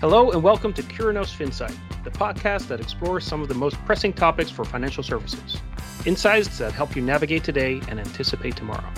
Hello and welcome to Curinos FinSight, the podcast that explores some of the most pressing topics for financial services. Insights that help you navigate today and anticipate tomorrow.